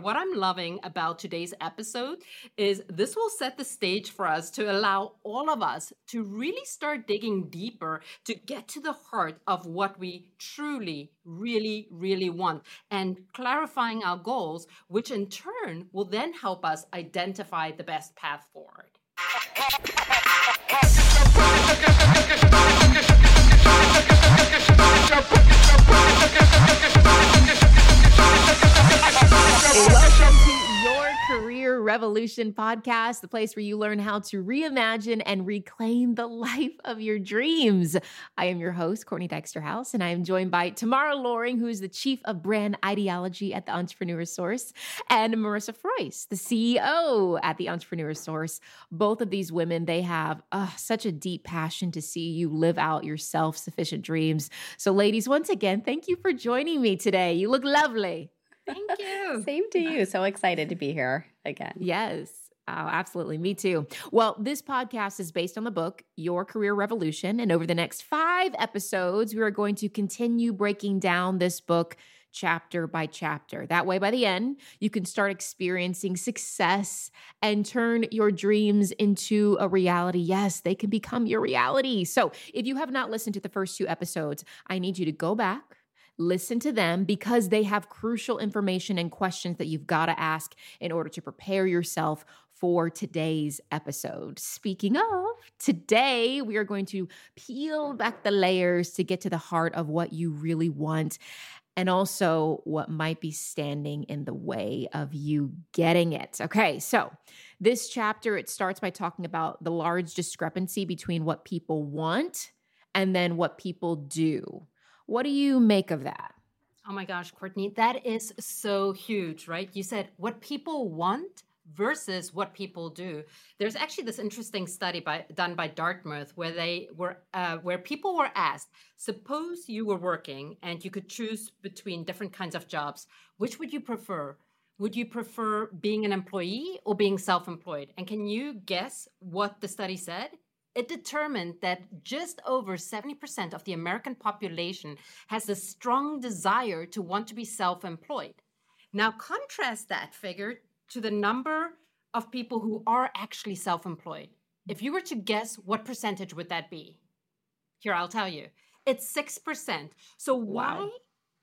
What I'm loving about today's episode is this will set the stage for us to allow all of us to really start digging deeper to get to the heart of what we truly, really, really want and clarifying our goals, which in turn will then help us identify the best path forward. Welcome to Your Career Revolution podcast, the place where you learn how to reimagine and reclaim the life of your dreams. I am your host, Courtney Dyksterhouse, and I am joined by Tamara Loring, who is the Chief of Brand Ideology at the Entrepreneur Source, and Marissa Frois, the CEO at the Entrepreneur Source. Both of these women, they have uh, such a deep passion to see you live out your self sufficient dreams. So, ladies, once again, thank you for joining me today. You look lovely. Thank you. Same to you. So excited to be here again. Yes. Oh, absolutely. Me too. Well, this podcast is based on the book, Your Career Revolution. And over the next five episodes, we are going to continue breaking down this book chapter by chapter. That way, by the end, you can start experiencing success and turn your dreams into a reality. Yes, they can become your reality. So if you have not listened to the first two episodes, I need you to go back listen to them because they have crucial information and questions that you've got to ask in order to prepare yourself for today's episode. Speaking of, today we are going to peel back the layers to get to the heart of what you really want and also what might be standing in the way of you getting it. Okay, so this chapter it starts by talking about the large discrepancy between what people want and then what people do. What do you make of that? Oh my gosh, Courtney, that is so huge, right? You said what people want versus what people do. There's actually this interesting study by, done by Dartmouth where they were uh, where people were asked, suppose you were working and you could choose between different kinds of jobs, which would you prefer? Would you prefer being an employee or being self-employed? And can you guess what the study said? It determined that just over 70% of the American population has a strong desire to want to be self employed. Now, contrast that figure to the number of people who are actually self employed. If you were to guess, what percentage would that be? Here, I'll tell you. It's 6%. So, why wow.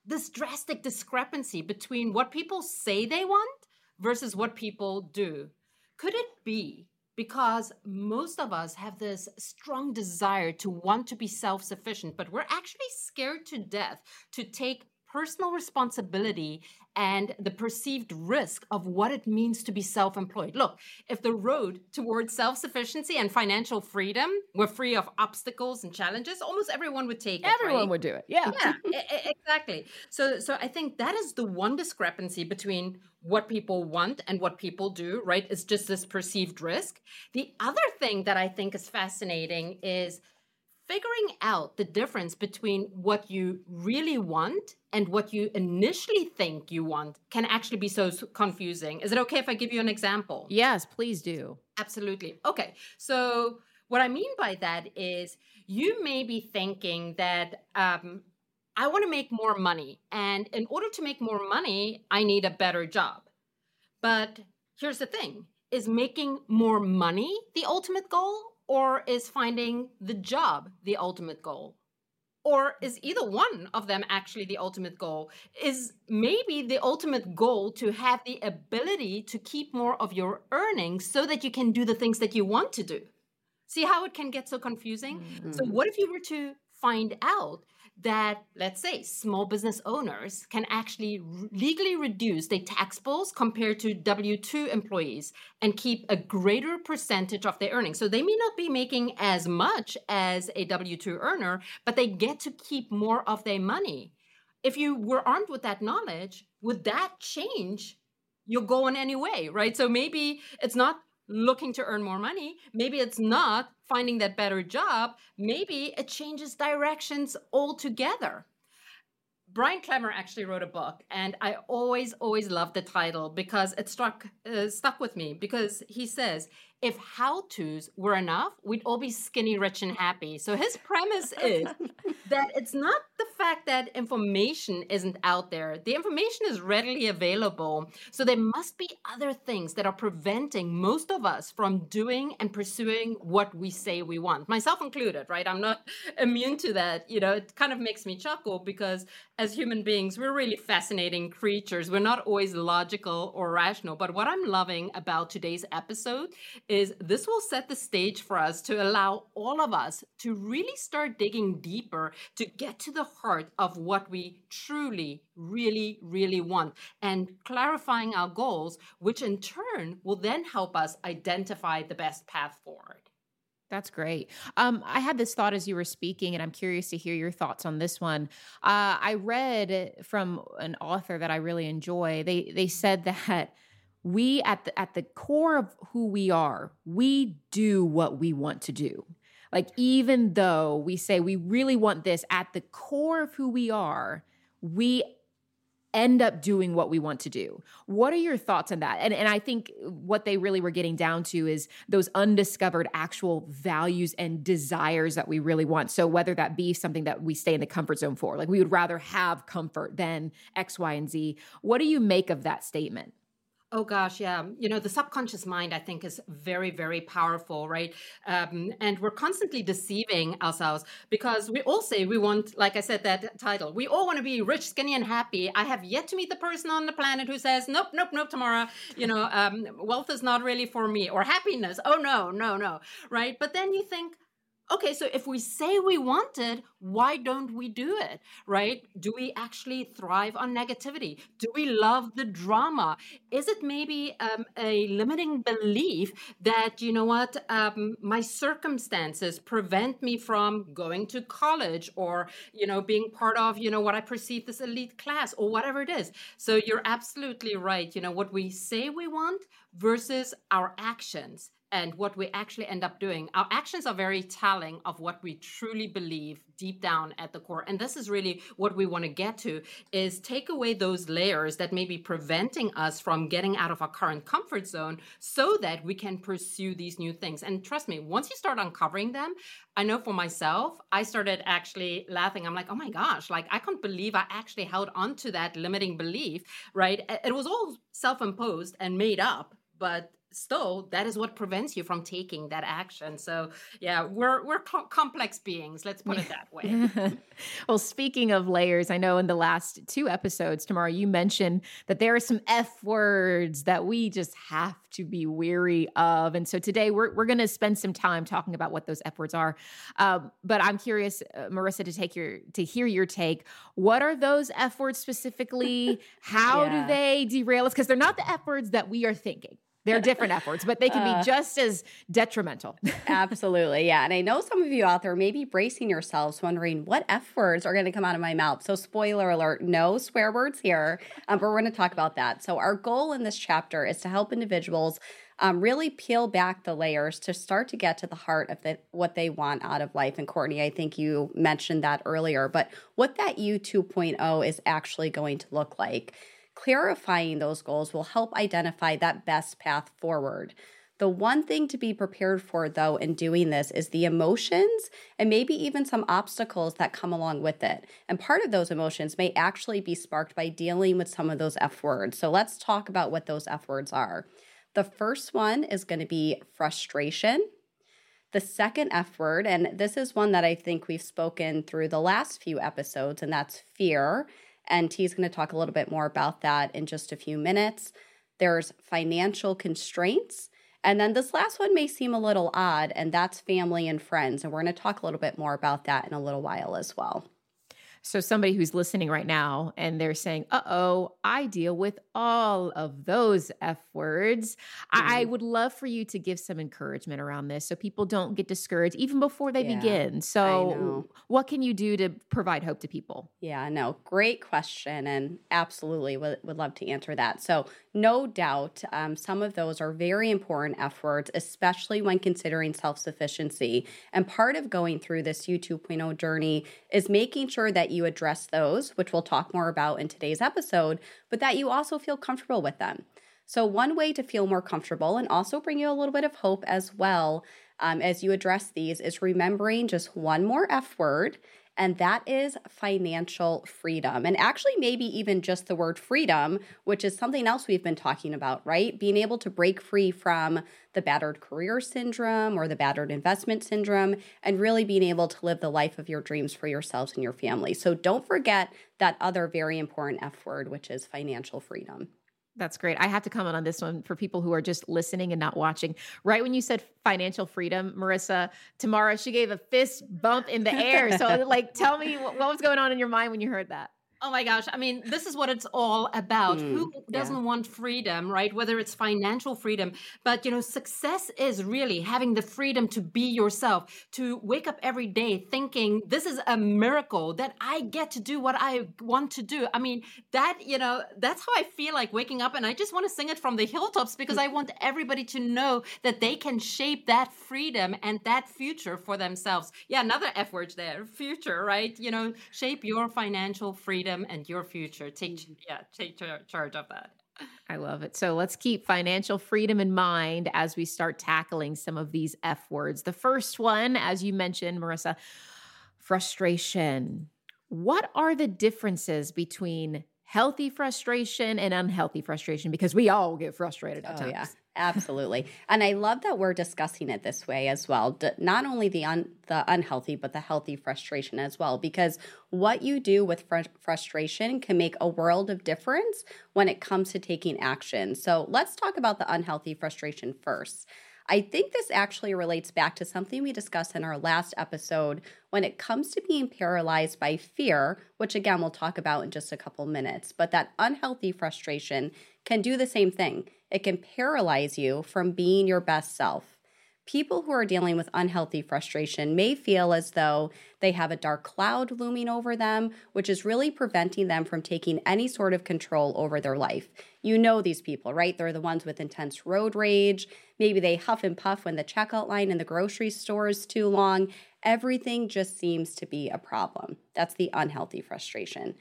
this drastic discrepancy between what people say they want versus what people do? Could it be because most of us have this strong desire to want to be self sufficient, but we're actually scared to death to take personal responsibility and the perceived risk of what it means to be self employed. Look, if the road towards self sufficiency and financial freedom were free of obstacles and challenges, almost everyone would take it. Everyone right? would do it. Yeah. Yeah, exactly. So, so I think that is the one discrepancy between what people want and what people do, right? It's just this perceived risk. The other thing that I think is fascinating is figuring out the difference between what you really want and what you initially think you want can actually be so confusing. Is it okay if I give you an example? Yes, please do. Absolutely. Okay. So, what I mean by that is you may be thinking that um, I want to make more money. And in order to make more money, I need a better job. But here's the thing is making more money the ultimate goal or is finding the job the ultimate goal? Or is either one of them actually the ultimate goal? Is maybe the ultimate goal to have the ability to keep more of your earnings so that you can do the things that you want to do? See how it can get so confusing? Mm-hmm. So, what if you were to find out that, let's say, small business owners can actually legally reduce their tax bills compared to W 2 employees and keep a greater percentage of their earnings. So they may not be making as much as a W 2 earner, but they get to keep more of their money. If you were armed with that knowledge, would that change your goal in any way, right? So maybe it's not looking to earn more money. Maybe it's not finding that better job. Maybe it changes directions altogether. Brian Klemmer actually wrote a book, and I always, always loved the title because it struck uh, stuck with me. Because he says, if how to's were enough, we'd all be skinny, rich, and happy. So his premise is that it's not the fact that information isn't out there, the information is readily available. So there must be other things that are preventing most of us from doing and pursuing what we say we want, myself included, right? I'm not immune to that. You know, it kind of makes me chuckle because as human beings, we're really fascinating creatures. We're not always logical or rational. But what I'm loving about today's episode is this will set the stage for us to allow all of us to really start digging deeper to get to the heart of what we truly, really, really want and clarifying our goals, which in turn will then help us identify the best path forward. That's great. Um, I had this thought as you were speaking, and I'm curious to hear your thoughts on this one. Uh, I read from an author that I really enjoy. They they said that we at the at the core of who we are we do what we want to do. Like even though we say we really want this at the core of who we are we end up doing what we want to do. What are your thoughts on that? And and i think what they really were getting down to is those undiscovered actual values and desires that we really want. So whether that be something that we stay in the comfort zone for like we would rather have comfort than x y and z. What do you make of that statement Oh gosh, yeah. You know, the subconscious mind, I think, is very, very powerful, right? Um, and we're constantly deceiving ourselves because we all say we want, like I said, that title. We all want to be rich, skinny, and happy. I have yet to meet the person on the planet who says, nope, nope, nope, Tomorrow, you know, um, wealth is not really for me, or happiness. Oh, no, no, no, right? But then you think, okay, so if we say we want it, why don't we do it, right? Do we actually thrive on negativity? Do we love the drama? Is it maybe um, a limiting belief that, you know what, um, my circumstances prevent me from going to college or, you know, being part of, you know, what I perceive this elite class or whatever it is? So you're absolutely right. You know, what we say we want versus our actions and what we actually end up doing. Our actions are very telling of what we truly believe deep down at the core. And this is really what we want to get to is take away those layers that may be preventing us from getting out of our current comfort zone so that we can pursue these new things. And trust me, once you start uncovering them, I know for myself, I started actually laughing. I'm like, oh my gosh, like I can't believe I actually held on to that limiting belief, right? It was all self imposed and made up, but still that is what prevents you from taking that action. So yeah we're we're co- complex beings let's put it that way. Well speaking of layers i know in the last two episodes Tamara you mentioned that there are some f words that we just have to be weary of. And so today we're, we're going to spend some time talking about what those f words are. Um, but i'm curious uh, marissa to take your to hear your take. What are those f words specifically? How yeah. do they derail us? Because they're not the f words that we are thinking they're different efforts, but they can be uh, just as detrimental. absolutely. Yeah. And I know some of you out there may be bracing yourselves, wondering what F words are going to come out of my mouth. So, spoiler alert, no swear words here, um, but we're going to talk about that. So, our goal in this chapter is to help individuals. Um, really peel back the layers to start to get to the heart of the, what they want out of life. And Courtney, I think you mentioned that earlier, but what that U 2.0 is actually going to look like. Clarifying those goals will help identify that best path forward. The one thing to be prepared for, though, in doing this is the emotions and maybe even some obstacles that come along with it. And part of those emotions may actually be sparked by dealing with some of those F words. So let's talk about what those F words are. The first one is going to be frustration. The second F word, and this is one that I think we've spoken through the last few episodes, and that's fear. And T's going to talk a little bit more about that in just a few minutes. There's financial constraints. And then this last one may seem a little odd, and that's family and friends. And we're going to talk a little bit more about that in a little while as well. So, somebody who's listening right now and they're saying, uh oh, I deal with all of those F words. Mm. I would love for you to give some encouragement around this so people don't get discouraged even before they yeah, begin. So, what can you do to provide hope to people? Yeah, no, great question. And absolutely would, would love to answer that. So, no doubt, um, some of those are very important F words, especially when considering self sufficiency. And part of going through this U 2.0 journey is making sure that you address those, which we'll talk more about in today's episode, but that you also feel comfortable with them. So, one way to feel more comfortable and also bring you a little bit of hope as well um, as you address these is remembering just one more F word and that is financial freedom. And actually, maybe even just the word freedom, which is something else we've been talking about, right? Being able to break free from the battered career syndrome or the battered investment syndrome, and really being able to live the life of your dreams for yourselves and your family. So don't forget that other very important F word, which is financial freedom. That's great. I have to comment on this one for people who are just listening and not watching. Right when you said financial freedom, Marissa, Tamara, she gave a fist bump in the air. So, like, tell me what, what was going on in your mind when you heard that? Oh my gosh. I mean, this is what it's all about. Mm, Who doesn't yeah. want freedom, right? Whether it's financial freedom, but you know, success is really having the freedom to be yourself, to wake up every day thinking this is a miracle that I get to do what I want to do. I mean, that, you know, that's how I feel like waking up and I just want to sing it from the hilltops because I want everybody to know that they can shape that freedom and that future for themselves. Yeah, another F word there, future, right? You know, shape your financial freedom freedom and your future. Take mm-hmm. yeah, take charge of that. I love it. So let's keep financial freedom in mind as we start tackling some of these F words. The first one, as you mentioned, Marissa, frustration. What are the differences between healthy frustration and unhealthy frustration? Because we all get frustrated at oh, times. Yeah. Absolutely. And I love that we're discussing it this way as well. Not only the un- the unhealthy but the healthy frustration as well because what you do with fr- frustration can make a world of difference when it comes to taking action. So, let's talk about the unhealthy frustration first. I think this actually relates back to something we discussed in our last episode when it comes to being paralyzed by fear, which again we'll talk about in just a couple minutes. But that unhealthy frustration can do the same thing. It can paralyze you from being your best self. People who are dealing with unhealthy frustration may feel as though they have a dark cloud looming over them, which is really preventing them from taking any sort of control over their life. You know these people, right? They're the ones with intense road rage. Maybe they huff and puff when the checkout line in the grocery store is too long. Everything just seems to be a problem. That's the unhealthy frustration.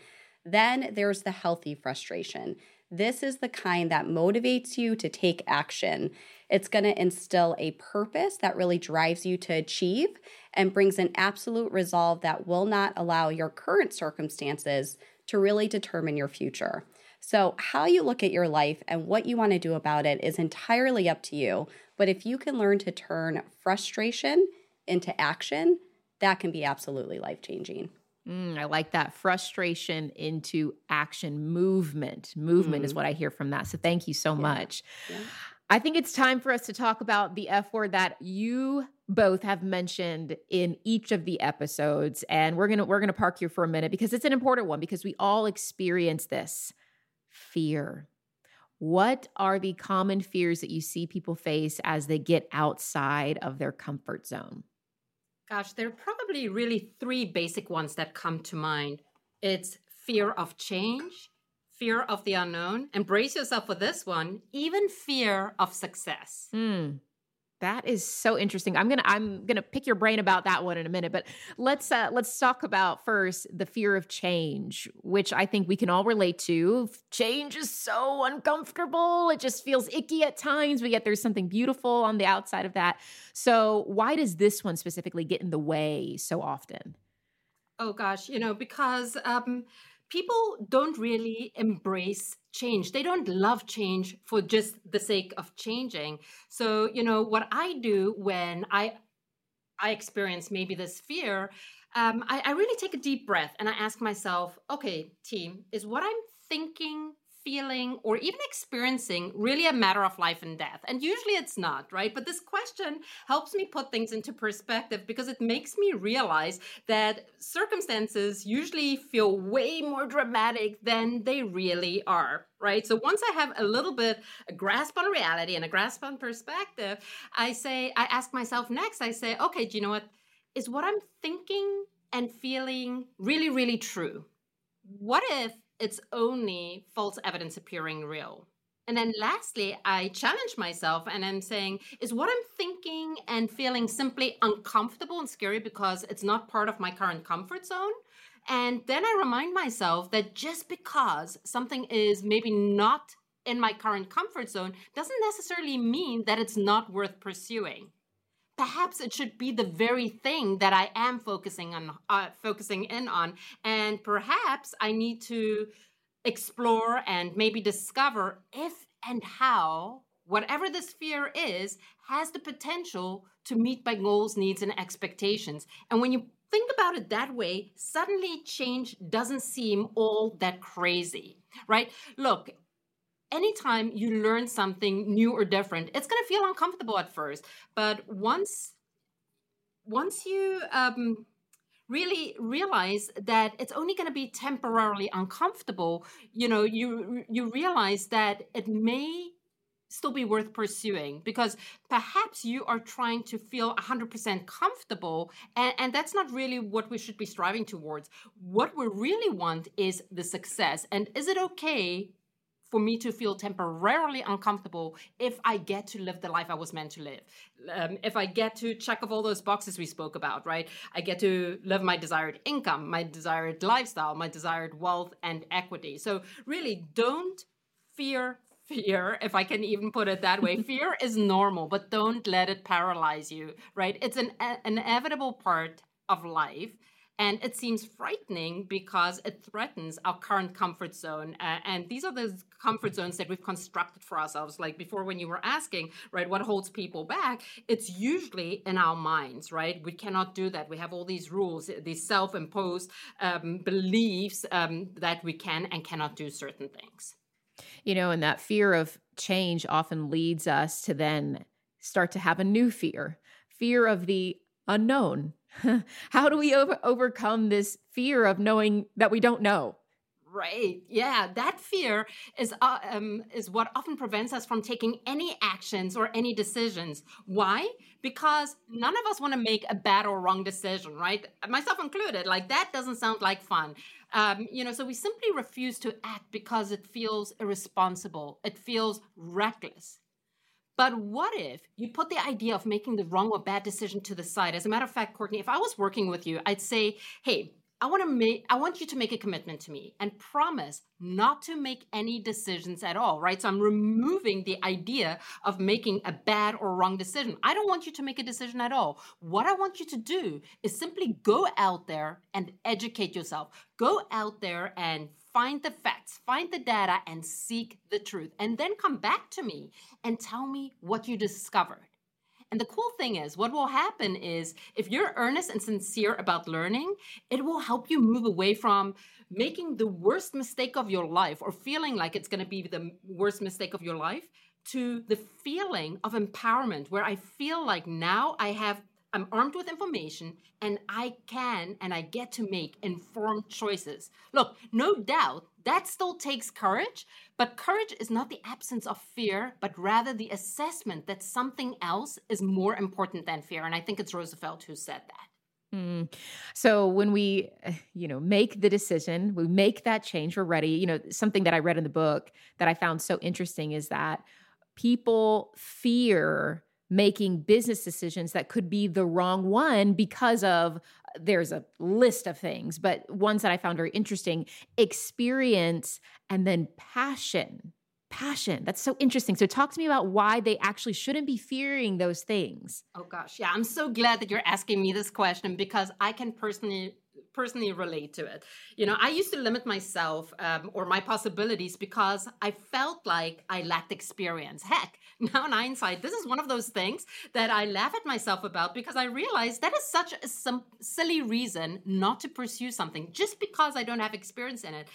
Then there's the healthy frustration. This is the kind that motivates you to take action. It's going to instill a purpose that really drives you to achieve and brings an absolute resolve that will not allow your current circumstances to really determine your future. So, how you look at your life and what you want to do about it is entirely up to you. But if you can learn to turn frustration into action, that can be absolutely life changing. Mm, I like that frustration into action movement. Movement mm. is what I hear from that. So thank you so yeah. much. Yeah. I think it's time for us to talk about the F word that you both have mentioned in each of the episodes and we're going to we're going to park here for a minute because it's an important one because we all experience this fear. What are the common fears that you see people face as they get outside of their comfort zone? Gosh, there are probably really three basic ones that come to mind. It's fear of change, fear of the unknown, embrace yourself for this one, even fear of success. Mm. That is so interesting. I'm gonna I'm gonna pick your brain about that one in a minute, but let's uh, let's talk about first the fear of change, which I think we can all relate to. Change is so uncomfortable; it just feels icky at times. But yet there's something beautiful on the outside of that. So why does this one specifically get in the way so often? Oh gosh, you know because um, people don't really embrace change. They don't love change for just the sake of changing. So, you know, what I do when I I experience maybe this fear, um, I, I really take a deep breath and I ask myself, okay, team, is what I'm thinking feeling, or even experiencing really a matter of life and death? And usually it's not, right? But this question helps me put things into perspective because it makes me realize that circumstances usually feel way more dramatic than they really are right? So once I have a little bit a grasp on reality and a grasp on perspective, I say, I ask myself next, I say, okay, do you know what? Is what I'm thinking and feeling really, really true? What if it's only false evidence appearing real. And then lastly, I challenge myself and I'm saying, is what I'm thinking and feeling simply uncomfortable and scary because it's not part of my current comfort zone? And then I remind myself that just because something is maybe not in my current comfort zone doesn't necessarily mean that it's not worth pursuing perhaps it should be the very thing that I am focusing on, uh, focusing in on, and perhaps I need to explore and maybe discover if and how whatever this fear is has the potential to meet my goals, needs, and expectations. And when you think about it that way, suddenly change doesn't seem all that crazy, right? Look, anytime you learn something new or different, it's going to feel uncomfortable at first, but once once you um, really realize that it's only going to be temporarily uncomfortable, you know, you you realize that it may still be worth pursuing because perhaps you are trying to feel 100% comfortable and, and that's not really what we should be striving towards. What we really want is the success and is it okay for me to feel temporarily uncomfortable if I get to live the life I was meant to live. Um, if I get to check off all those boxes we spoke about, right? I get to live my desired income, my desired lifestyle, my desired wealth and equity. So, really, don't fear fear, if I can even put it that way. fear is normal, but don't let it paralyze you, right? It's an, an inevitable part of life. And it seems frightening because it threatens our current comfort zone. Uh, and these are the comfort zones that we've constructed for ourselves. Like before, when you were asking, right, what holds people back? It's usually in our minds, right? We cannot do that. We have all these rules, these self imposed um, beliefs um, that we can and cannot do certain things. You know, and that fear of change often leads us to then start to have a new fear fear of the unknown How do we over- overcome this fear of knowing that we don't know? Right. Yeah, that fear is uh, um, is what often prevents us from taking any actions or any decisions. Why? Because none of us want to make a bad or wrong decision, right? Myself included. Like that doesn't sound like fun. Um, you know, so we simply refuse to act because it feels irresponsible. It feels reckless. But what if you put the idea of making the wrong or bad decision to the side? As a matter of fact, Courtney, if I was working with you, I'd say, hey, I want to make I want you to make a commitment to me and promise not to make any decisions at all, right? So I'm removing the idea of making a bad or wrong decision. I don't want you to make a decision at all. What I want you to do is simply go out there and educate yourself. Go out there and find the facts, find the data, and seek the truth. And then come back to me and tell me what you discovered. And the cool thing is, what will happen is if you're earnest and sincere about learning, it will help you move away from making the worst mistake of your life or feeling like it's going to be the worst mistake of your life to the feeling of empowerment where I feel like now I have I'm armed with information and I can and I get to make informed choices. Look, no doubt that still takes courage, but courage is not the absence of fear, but rather the assessment that something else is more important than fear. And I think it's Roosevelt who said that. Mm. So when we, you know, make the decision, we make that change, we're ready. You know, something that I read in the book that I found so interesting is that people fear making business decisions that could be the wrong one because of uh, there's a list of things but ones that i found very interesting experience and then passion. Passion that's so interesting. So talk to me about why they actually shouldn't be fearing those things. Oh gosh yeah i'm so glad that you're asking me this question because i can personally personally relate to it. You know, I used to limit myself um, or my possibilities because I felt like I lacked experience. Heck, now in hindsight, this is one of those things that I laugh at myself about because I realize that is such a silly reason not to pursue something just because I don't have experience in it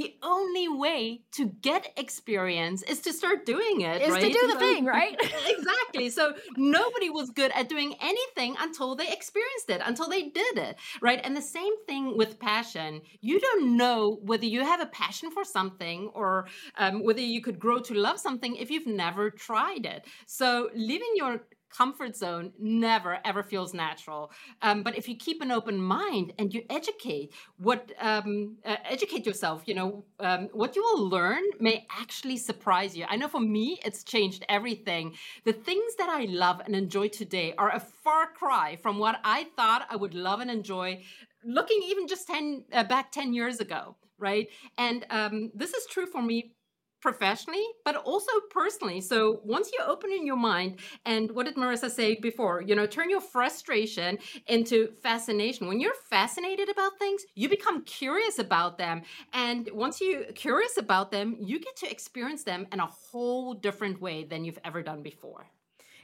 the only way to get experience is to start doing it. Is right? to do the so, thing, right? exactly. So nobody was good at doing anything until they experienced it, until they did it, right? And the same thing with passion. You don't know whether you have a passion for something or um, whether you could grow to love something if you've never tried it. So leaving your comfort zone never ever feels natural. Um, but if you keep an open mind and you educate what um, uh, educate yourself, you know um, what you will learn may actually surprise you. I know for me, it's changed everything. The things that I love and enjoy today are a far cry from what I thought I would love and enjoy. Looking even just ten uh, back ten years ago, right? And um, this is true for me professionally, but also personally. So once you open in your mind, and what did Marissa say before? You know, turn your frustration into fascination. When you're fascinated about things, you become curious about them. And once you're curious about them, you get to experience them in a whole different way than you've ever done before.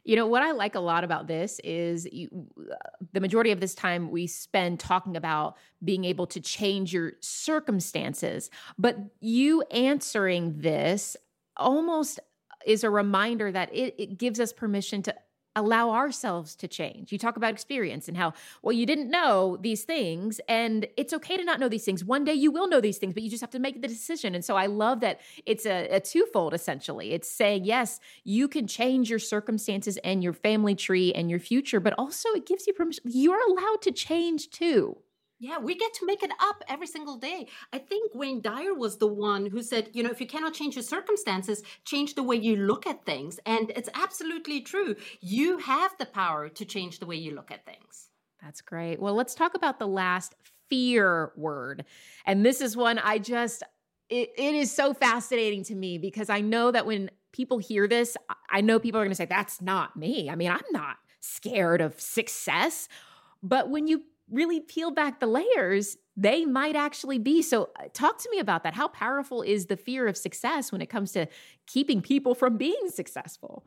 You know, what I like a lot about this is you, uh, the majority of this time we spend talking about being able to change your circumstances. But you answering this almost is a reminder that it, it gives us permission to allow ourselves to change. You talk about experience and how, well, you didn't know these things, and it's okay to not know these things. One day you will know these things, but you just have to make the decision. And so I love that it's a, a twofold essentially. It's saying, yes, you can change your circumstances and your family tree and your future, but also it gives you permission. You're allowed to change too. Yeah, we get to make it up every single day. I think Wayne Dyer was the one who said, you know, if you cannot change your circumstances, change the way you look at things. And it's absolutely true. You have the power to change the way you look at things. That's great. Well, let's talk about the last fear word. And this is one I just, it, it is so fascinating to me because I know that when people hear this, I know people are going to say, that's not me. I mean, I'm not scared of success. But when you really peel back the layers, they might actually be. So, uh, talk to me about that. How powerful is the fear of success when it comes to keeping people from being successful?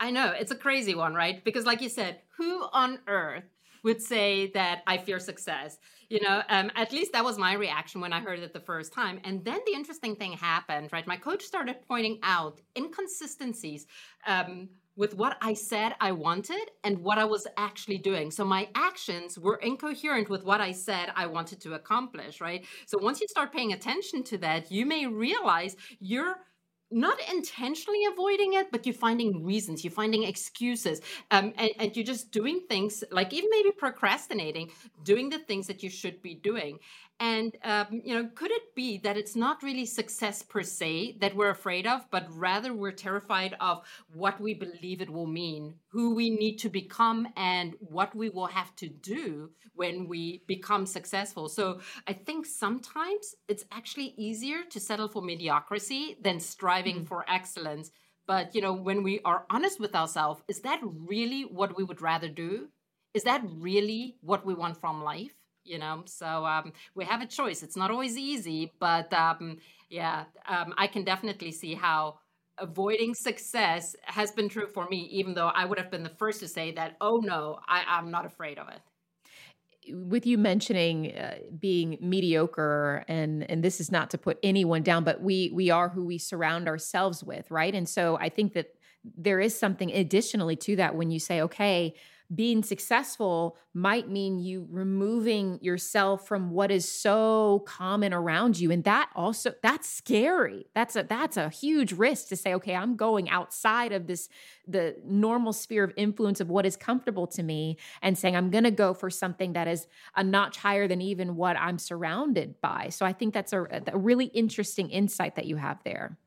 I know it's a crazy one, right? Because, like you said, who on earth would say that I fear success? You know, um, at least that was my reaction when I heard it the first time. And then the interesting thing happened, right? My coach started pointing out inconsistencies. Um, with what I said I wanted and what I was actually doing. So my actions were incoherent with what I said I wanted to accomplish, right? So once you start paying attention to that, you may realize you're not intentionally avoiding it, but you're finding reasons, you're finding excuses, um, and, and, you're just doing things like even maybe procrastinating, doing the things that you should be doing. And, um, you know, could it be that it's not really success per se that we're afraid of, but rather we're terrified of what we believe it will mean, who we need to become, and what we will have to do when we become successful? So I think sometimes it's actually easier to settle for mediocrity than striving mm-hmm. for excellence. But, you know, when we are honest with ourselves, is that really what we would rather do? Is that really what we want from life? You know? So um, we have a choice. It's not always easy but um, yeah um, i can definitely see how avoiding success has been true for me even though i would have been the first to say that oh no I, i'm not afraid of it. With you mentioning uh, being mediocre and and this is not to put anyone down but we we are who we surround ourselves with right? And so i think that there is something additionally to that when you say okay being successful might mean you removing yourself from what is so common around you. And that also that's scary. That's a that's a huge risk to say okay i'm going outside of this the normal sphere of influence of what is comfortable to me and saying i'm going to go for something that is a notch higher than even what i'm surrounded by. So i think that's a, a really interesting insight that you have there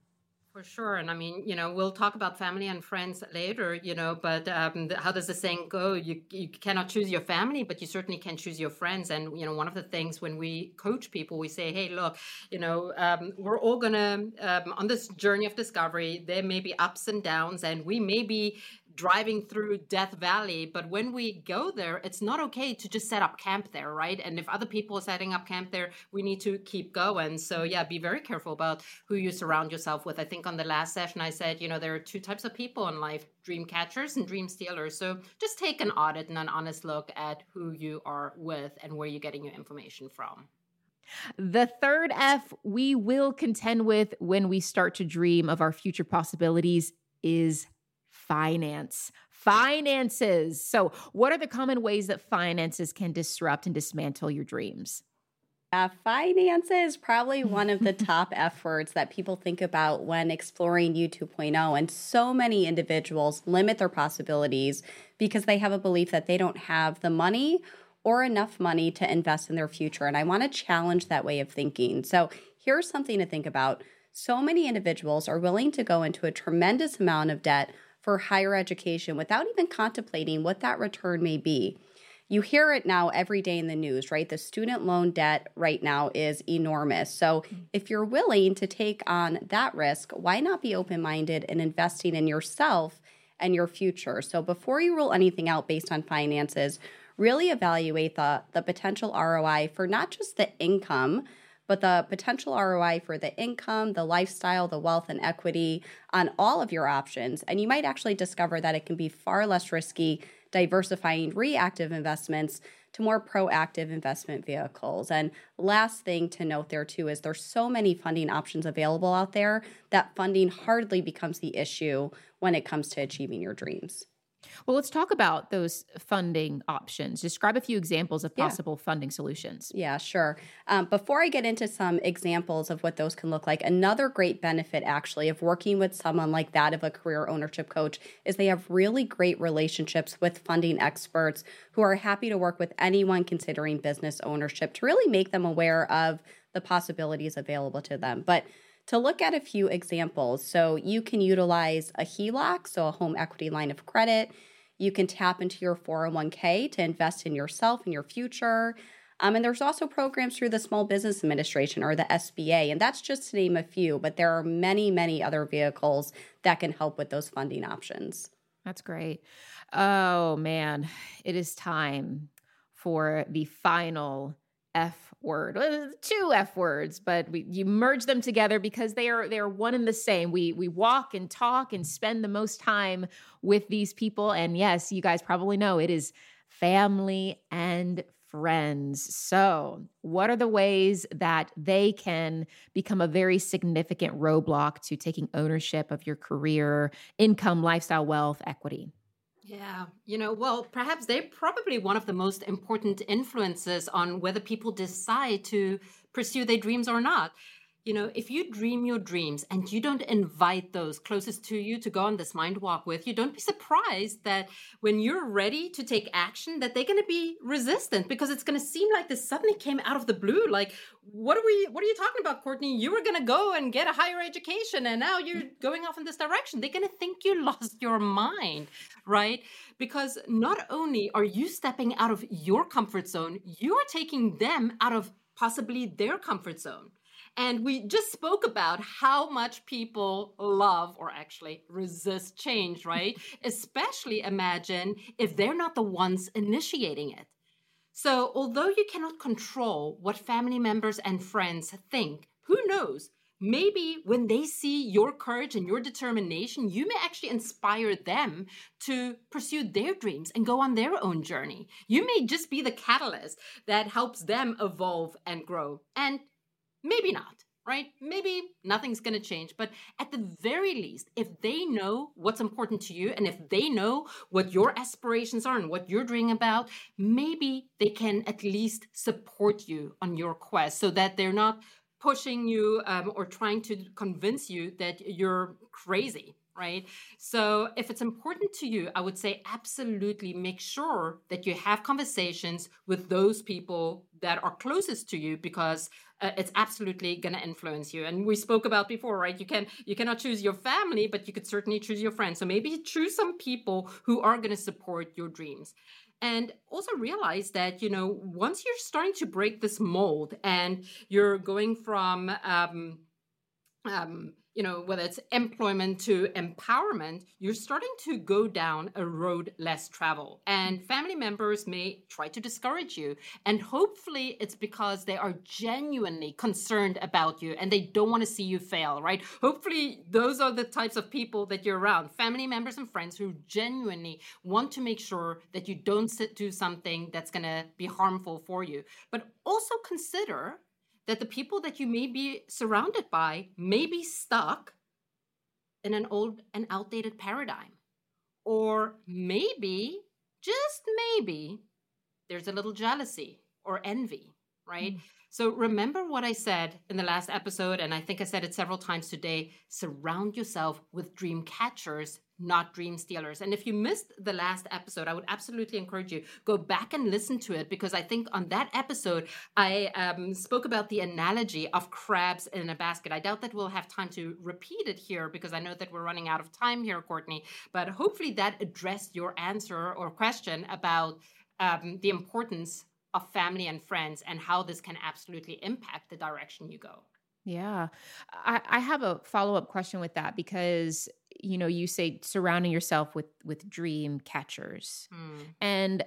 for sure. And I mean, you know, we'll talk about family and friends later, you know, but um, how does the saying go? You, you cannot choose your family, but you certainly can choose your friends. And, you know, one of the things when we coach people, we say, hey, look, you know, um, we're all going to, um, on this journey of discovery, there may be ups and downs, and we may be driving through Death Valley. But when we go there, it's not okay to just set up camp there, right? And if other people are setting up camp there, we need to keep going. So, yeah, be very careful about who you surround yourself with. I think on the last session, I said, you know, there are two types of people in life dream catchers and dream stealers. So, just take an audit and an honest look at who you are with and where you're getting your information from. The third F we will contend with when we start to dream of our future possibilities is finance. Finances. So, what are the common ways that finances can disrupt and dismantle your dreams? Uh, finances probably one of the top F words that people think about when exploring U 2.0. And so many individuals limit their possibilities because they have a belief that they don't have the money or enough money to invest in their future. And I want to challenge that way of thinking. So here's something to think about. So many individuals are willing to go into a tremendous amount of debt for higher education without even contemplating what that return may be. you hear it now every day in the news, right? The student loan debt right now is enormous. So, mm-hmm. if you're willing to take on that risk, why not be open minded and investing in yourself and your future? So, before you rule anything out based on finances, really evaluate the, the potential ROI for not just the income, but the potential ROI for the income, the lifestyle, the wealth, and equity on all of your options. And you might actually discover that it can be far less risky diversifying reactive investments to more proactive investment vehicles. And last thing to note there too is there's so many funding options available out there that funding hardly becomes the issue when it comes to achieving your dreams. Well, let's talk about those funding options. Describe a few examples of possible yeah. funding solutions. Yeah, sure. Um, before I get into some examples of what those can look like, another great benefit actually of working with someone like that of a career ownership coach is they have really great relationships with funding experts who are happy to work with anyone considering business ownership to really make them aware of the possibilities available to them. But to look at a few examples. So you can utilize a HELOC, so a home equity line of credit. You can tap into your 401k to invest in yourself and your future. Um, and there's also programs through the Small Business Administration or the SBA, and that's just to name a few, but there are many, many other vehicles that can help with those funding options. That's great. Oh man, it is time for the final F word, uh, two F words, but we, you merge them together because they are they are one and the same. We we walk and talk and spend the most time with these people, and yes, you guys probably know it is family and friends. So, what are the ways that they can become a very significant roadblock to taking ownership of your career, income, lifestyle, wealth, equity? Yeah, you know, well, perhaps they're probably one of the most important influences on whether people decide to pursue their dreams or not you know, if you dream your dreams and you don't invite those closest to you to go on this mind walk with you, don't be surprised that when you're ready to take action, that they're going to be resistant because it's going to seem like this suddenly came out of the blue. Like, what are we? What are you talking about, Courtney? You were going to go and get a higher education, and now you're going off in this direction. They're going to think you lost your mind, right? Because not only are you stepping out of your comfort zone, you are taking them out of possibly their comfort zone and we just spoke about how much people love or actually resist change, right? Especially imagine if they're not the ones initiating it. So, although you cannot control what family members and friends think, who knows? Maybe when they see your courage and your determination, you may actually inspire them to pursue their dreams and go on their own journey. You may just be the catalyst that helps them evolve and grow. And Maybe not, right? Maybe nothing's going to change. But at the very least, if they know what's important to you and if they know what your aspirations are and what you're dreaming about, maybe they can at least support you on your quest so that they're not pushing you um, or trying to convince you that you're crazy right? So if it's important to you, I would say absolutely make sure that you have conversations with those people that are closest to you because uh, it's absolutely going to influence you. And we spoke about before, right? You can you cannot choose your family, but you could certainly choose your friends. So maybe choose some people who are going to support your dreams. And also realize that, you know, once you're starting to break this mold and you're going from um, um, you know, whether it's employment to empowerment, you're starting to go down a road less traveled. And family members may try to discourage you. And hopefully it's because they are genuinely concerned about you and they don't want to see you fail, right? Hopefully those are the types of people that you're around family members and friends who genuinely want to make sure that you don't do something that's going to be harmful for you. But also consider that the people that you may be surrounded by may be stuck in an old and outdated paradigm. Or maybe, just maybe, there's a little jealousy or envy, right? Mm. So remember what I said in the last episode, and I think I said it several times today surround yourself with dream catchers not dream stealers. And if you missed the last episode, I would absolutely encourage you go back and listen to it because I think on that episode I um, spoke about the analogy of crabs in a basket. I doubt that we'll have time to repeat it here because I know that we're running out of time here, Courtney. But hopefully that addressed your answer or question about um, the importance of family and friends and how this can absolutely impact the direction you go. Yeah. I, I have a follow up question with that because, you know, you say surrounding yourself with with dream catchers. Mm. And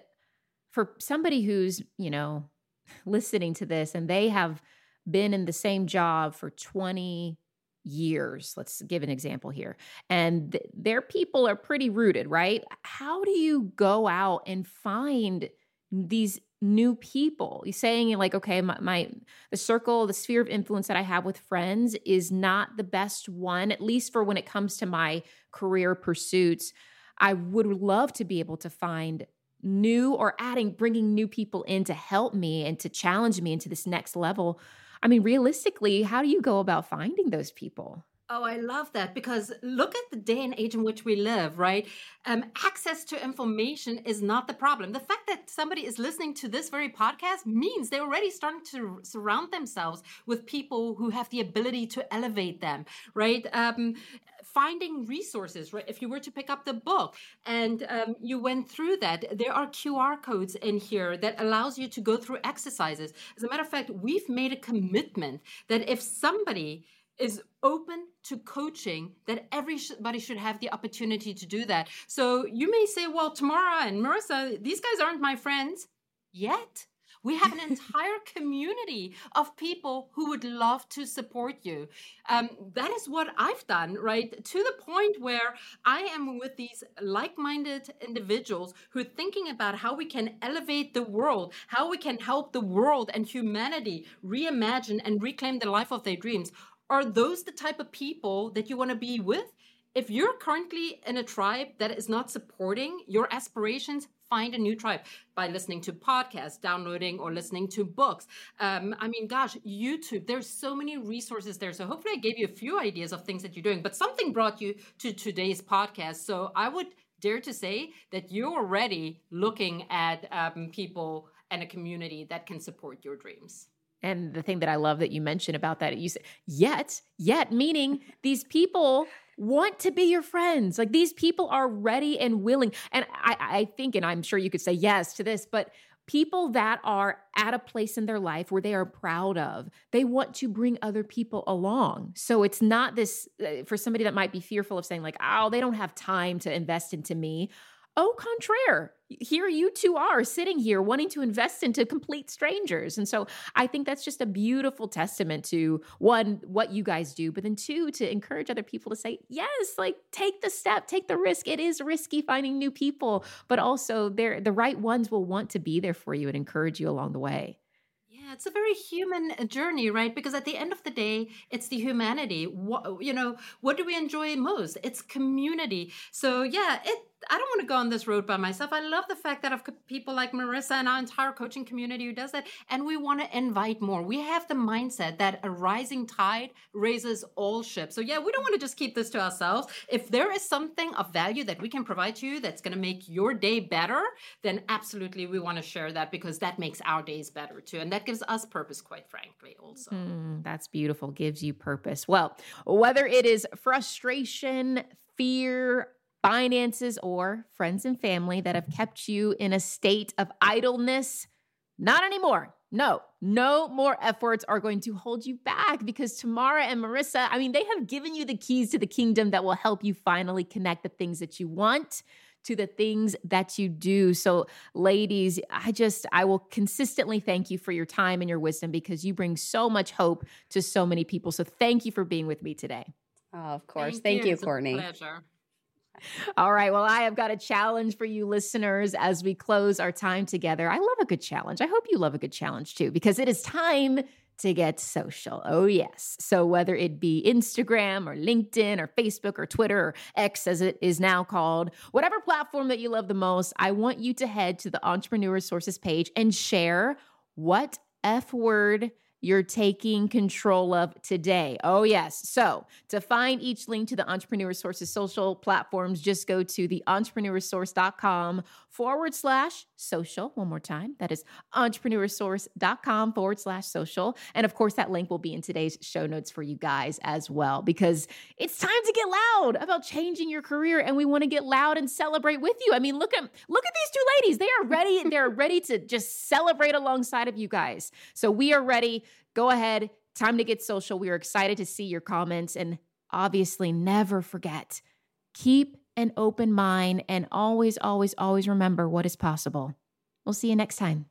for somebody who's, you know, listening to this and they have been in the same job for 20 years, let's give an example here, and th- their people are pretty rooted, right? How do you go out and find these new people. You're saying like okay my, my, the circle the sphere of influence that i have with friends is not the best one at least for when it comes to my career pursuits. I would love to be able to find new or adding bringing new people in to help me and to challenge me into this next level. I mean realistically how do you go about finding those people Oh, I love that because look at the day and age in which we live, right? Um, access to information is not the problem. The fact that somebody is listening to this very podcast means they're already starting to surround themselves with people who have the ability to elevate them, right? Um, finding resources, right? If you were to pick up the book and um, you went through that, there are QR codes in here that allows you to go through exercises. As a matter of fact, we've made a commitment that if somebody is open to coaching that everybody should have the opportunity to do that so you may say well tamara and marissa these guys aren't my friends yet we have an entire community of people who would love to support you. Um, that is what I've done, right? To the point where I am with these like minded individuals who are thinking about how we can elevate the world, how we can help the world and humanity reimagine and reclaim the life of their dreams are those the type of people that you want to be with? If you're currently in a tribe that is not supporting your aspirations, find a new tribe by listening to podcasts, downloading or listening to books. Um, I mean, gosh, YouTube, there's so many resources there. So hopefully I gave you a few ideas of things that you're doing, but something brought you to today's podcast. So I would dare to say that you're already looking at um, people and a community that can support your dreams. And the thing that I love that you mentioned about that, you said, yet, yet, meaning these people want to be your friends. Like these people are ready and willing. And I, I think, and I'm sure you could say yes to this, but people that are at a place in their life where they are proud of, they want to bring other people along. So it's not this uh, for somebody that might be fearful of saying, like, oh, they don't have time to invest into me. Au contraire, here you two are sitting here wanting to invest into complete strangers. And so I think that's just a beautiful testament to one, what you guys do, but then two, to encourage other people to say, yes, like take the step, take the risk. It is risky finding new people, but also they're the right ones will want to be there for you and encourage you along the way Yeah, it's a very human uh, journey, right? Because at the end of the day, it's the humanity. What, you know, what do we enjoy most? It's community. So yeah, it. I don't want to go on this road by myself. I love the fact that I've people like Marissa and our entire coaching community who does that, and we want to invite more. We have the mindset that a rising tide raises all ships. So yeah, we don't want to just keep this to ourselves. If there is something of value that we can provide to you that's going to make your day better, then absolutely we want to share that because that makes our days better too, and that gives us purpose, quite frankly, also. Mm, that's beautiful. Gives you purpose. Well, whether it is frustration, fear, finances, or friends and family that have kept you in a state of idleness, not anymore. No, no more efforts are going to hold you back because Tamara and Marissa, I mean, they have given you the keys to the kingdom that will help you finally connect the things that you want to the things that you do. So, ladies, I just, I will consistently thank you for your time and your wisdom because you bring so much hope to so many people. So, thank you for being with me today. Oh, of course. Thank, thank you, you Courtney. pleasure. All right. Well, I have got a challenge for you listeners as we close our time together. I love a good challenge. I hope you love a good challenge too, because it is time to get social. Oh, yes. So, whether it be Instagram or LinkedIn or Facebook or Twitter or X as it is now called, whatever platform that you love the most, I want you to head to the Entrepreneur Sources page and share what F word you're taking control of today. Oh, yes. So, to find each link to the Entrepreneur Resources social platforms, just go to the entrepreneurresource.com forward slash social. One more time. That is entrepreneursource.com forward slash social. And of course, that link will be in today's show notes for you guys as well, because it's time to get loud about changing your career. And we want to get loud and celebrate with you. I mean, look at look at these two ladies. They are ready. They're ready to just celebrate alongside of you guys. So we are ready. Go ahead. Time to get social. We are excited to see your comments. And obviously, never forget keep an open mind and always, always, always remember what is possible. We'll see you next time.